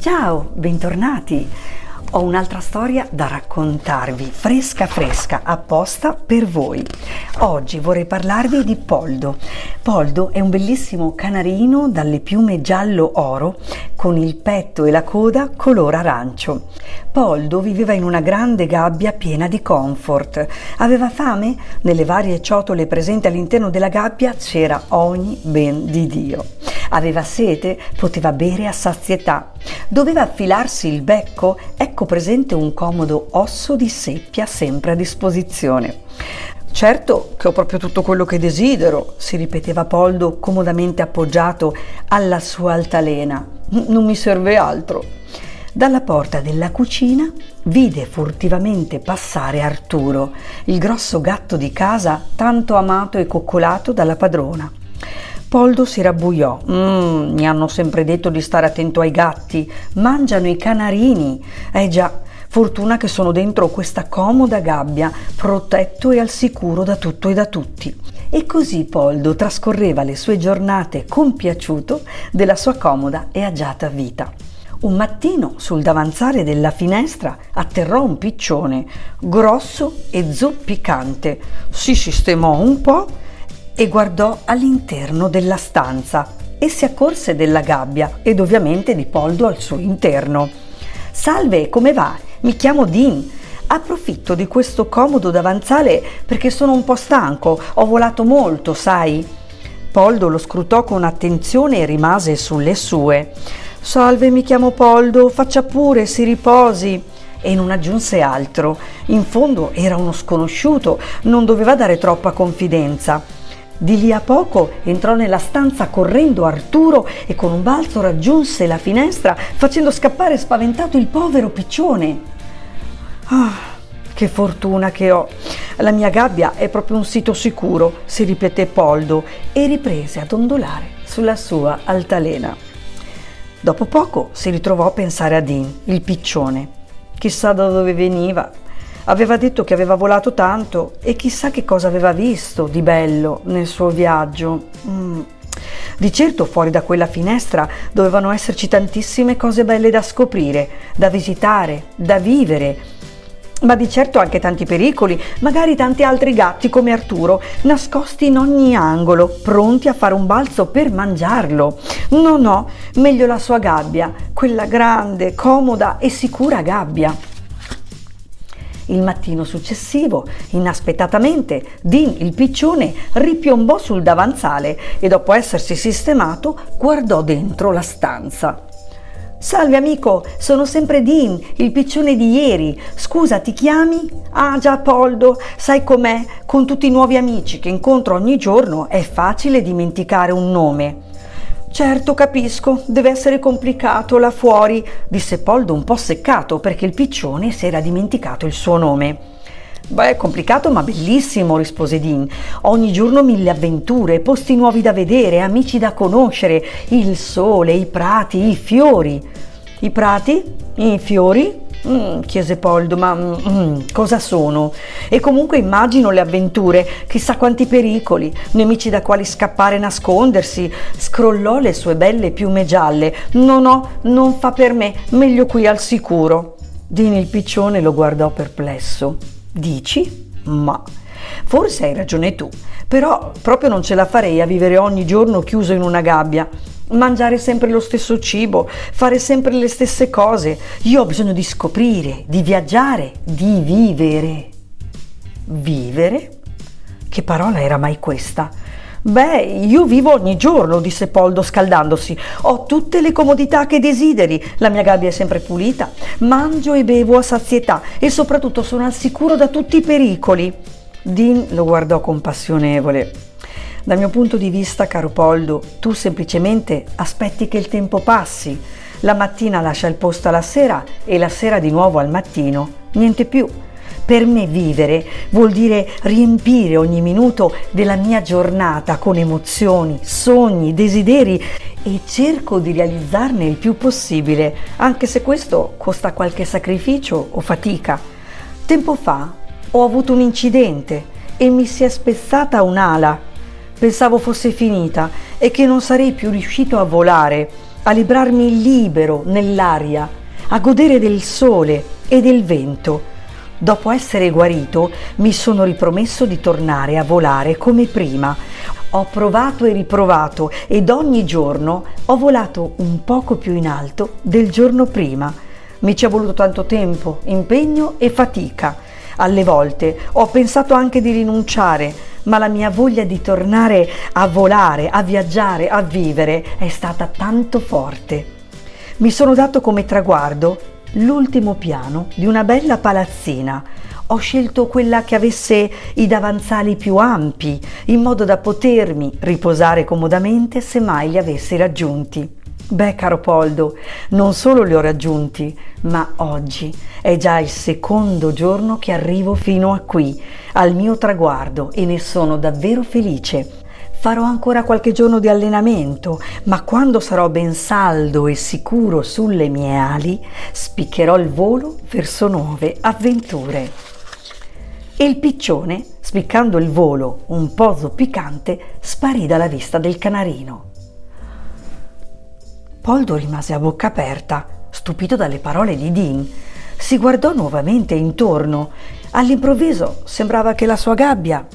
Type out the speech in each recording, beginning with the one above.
Ciao, bentornati! Ho un'altra storia da raccontarvi, fresca fresca, apposta per voi. Oggi vorrei parlarvi di Poldo. Poldo è un bellissimo canarino dalle piume giallo-oro con il petto e la coda color arancio. Poldo viveva in una grande gabbia piena di comfort. Aveva fame? Nelle varie ciotole presenti all'interno della gabbia c'era ogni ben di Dio. Aveva sete? Poteva bere a sazietà. Doveva affilarsi il becco? Ecco presente un comodo osso di seppia sempre a disposizione. Certo che ho proprio tutto quello che desidero, si ripeteva Poldo comodamente appoggiato alla sua altalena. Non mi serve altro. Dalla porta della cucina vide furtivamente passare Arturo, il grosso gatto di casa tanto amato e coccolato dalla padrona. Poldo si rabbuiò. Mmm, mi hanno sempre detto di stare attento ai gatti. Mangiano i canarini. Eh già, fortuna che sono dentro questa comoda gabbia, protetto e al sicuro da tutto e da tutti. E così Poldo trascorreva le sue giornate compiaciuto della sua comoda e agiata vita. Un mattino sul davanzale della finestra atterrò un piccione, grosso e zoppicante. Si sistemò un po' e guardò all'interno della stanza e si accorse della gabbia ed ovviamente di Poldo al suo interno. Salve, come va? Mi chiamo Dean. Approfitto di questo comodo davanzale perché sono un po' stanco, ho volato molto, sai. Poldo lo scrutò con attenzione e rimase sulle sue. Salve, mi chiamo Poldo, faccia pure, si riposi e non aggiunse altro. In fondo era uno sconosciuto, non doveva dare troppa confidenza. Di lì a poco entrò nella stanza correndo Arturo e con un balzo raggiunse la finestra facendo scappare spaventato il povero piccione. Ah, che fortuna che ho! La mia gabbia è proprio un sito sicuro, si ripeté Poldo e riprese a dondolare sulla sua altalena. Dopo poco si ritrovò a pensare a Dean, il piccione. Chissà da dove veniva Aveva detto che aveva volato tanto e chissà che cosa aveva visto di bello nel suo viaggio. Mm. Di certo fuori da quella finestra dovevano esserci tantissime cose belle da scoprire, da visitare, da vivere. Ma di certo anche tanti pericoli, magari tanti altri gatti come Arturo, nascosti in ogni angolo, pronti a fare un balzo per mangiarlo. No, no, meglio la sua gabbia, quella grande, comoda e sicura gabbia. Il mattino successivo, inaspettatamente, Dean il piccione ripiombò sul davanzale e dopo essersi sistemato guardò dentro la stanza. Salve amico, sono sempre Dean, il piccione di ieri. Scusa, ti chiami? Ah già, Poldo, sai com'è? Con tutti i nuovi amici che incontro ogni giorno è facile dimenticare un nome. Certo, capisco, deve essere complicato là fuori, disse Poldo un po' seccato perché il piccione si era dimenticato il suo nome. Beh, complicato ma bellissimo, rispose Dean. Ogni giorno mille avventure, posti nuovi da vedere, amici da conoscere, il sole, i prati, i fiori. I prati? I fiori? Mm, chiese Poldo, ma mm, cosa sono? E comunque immagino le avventure, chissà quanti pericoli, nemici da quali scappare e nascondersi. Scrollò le sue belle piume gialle. No, no, non fa per me, meglio qui al sicuro. Dini il piccione lo guardò perplesso. Dici? Ma forse hai ragione tu, però proprio non ce la farei a vivere ogni giorno chiuso in una gabbia mangiare sempre lo stesso cibo, fare sempre le stesse cose. Io ho bisogno di scoprire, di viaggiare, di vivere. Vivere? Che parola era mai questa? Beh, io vivo ogni giorno, disse Poldo scaldandosi. Ho tutte le comodità che desideri, la mia gabbia è sempre pulita, mangio e bevo a sazietà e soprattutto sono al sicuro da tutti i pericoli. Dean lo guardò compassionevole. Dal mio punto di vista, caro Poldo, tu semplicemente aspetti che il tempo passi. La mattina lascia il posto alla sera e la sera di nuovo al mattino. Niente più. Per me vivere vuol dire riempire ogni minuto della mia giornata con emozioni, sogni, desideri e cerco di realizzarne il più possibile, anche se questo costa qualche sacrificio o fatica. Tempo fa ho avuto un incidente e mi si è spezzata un'ala Pensavo fosse finita e che non sarei più riuscito a volare. a librarmi libero nell'aria, a godere del sole e del vento. Dopo essere guarito mi sono ripromesso di tornare a volare come prima. Ho provato e riprovato ed ogni giorno ho volato un poco più in alto del giorno prima. Mi ci è voluto tanto tempo, impegno e fatica. Alle volte ho pensato anche di rinunciare, ma la mia voglia di tornare a volare, a viaggiare, a vivere è stata tanto forte. Mi sono dato come traguardo l'ultimo piano di una bella palazzina. Ho scelto quella che avesse i davanzali più ampi, in modo da potermi riposare comodamente se mai li avessi raggiunti. Beh, caro Poldo, non solo li ho raggiunti, ma oggi è già il secondo giorno che arrivo fino a qui, al mio traguardo, e ne sono davvero felice. Farò ancora qualche giorno di allenamento, ma quando sarò ben saldo e sicuro sulle mie ali, spiccherò il volo verso nuove avventure. E il piccione, spiccando il volo un po' zoppicante, sparì dalla vista del canarino. Poldo rimase a bocca aperta, stupito dalle parole di Dean. Si guardò nuovamente intorno. All'improvviso sembrava che la sua gabbia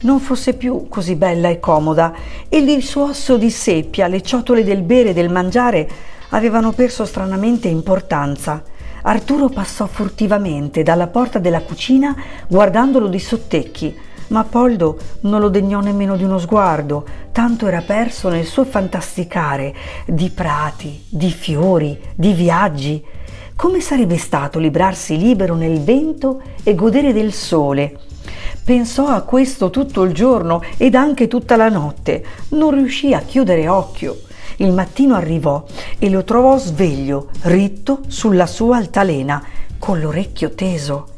non fosse più così bella e comoda e il suo osso di seppia, le ciotole del bere e del mangiare avevano perso stranamente importanza. Arturo passò furtivamente dalla porta della cucina guardandolo di sottecchi ma Poldo non lo degnò nemmeno di uno sguardo, tanto era perso nel suo fantasticare di prati, di fiori, di viaggi. Come sarebbe stato librarsi libero nel vento e godere del sole? Pensò a questo tutto il giorno ed anche tutta la notte. Non riuscì a chiudere occhio. Il mattino arrivò e lo trovò sveglio, ritto sulla sua altalena, con l'orecchio teso.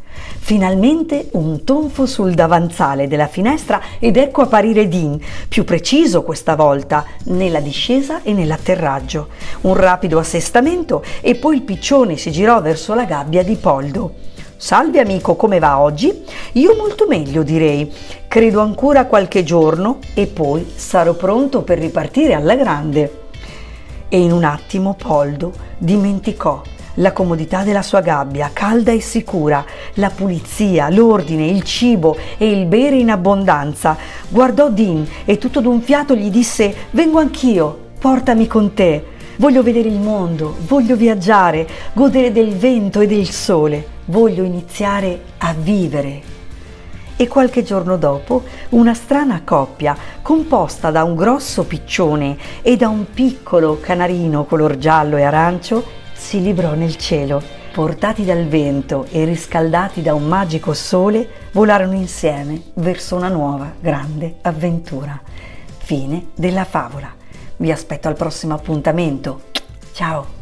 Finalmente un tonfo sul davanzale della finestra ed ecco apparire Dean, più preciso questa volta, nella discesa e nell'atterraggio. Un rapido assestamento e poi il piccione si girò verso la gabbia di Poldo. Salve amico, come va oggi? Io molto meglio direi. Credo ancora qualche giorno e poi sarò pronto per ripartire alla grande. E in un attimo Poldo dimenticò la comodità della sua gabbia, calda e sicura, la pulizia, l'ordine, il cibo e il bere in abbondanza. Guardò Dean e tutto d'un fiato gli disse Vengo anch'io, portami con te. Voglio vedere il mondo, voglio viaggiare, godere del vento e del sole, voglio iniziare a vivere. E qualche giorno dopo una strana coppia, composta da un grosso piccione e da un piccolo canarino color giallo e arancio, si librò nel cielo. Portati dal vento e riscaldati da un magico sole, volarono insieme verso una nuova grande avventura. Fine della favola. Vi aspetto al prossimo appuntamento. Ciao!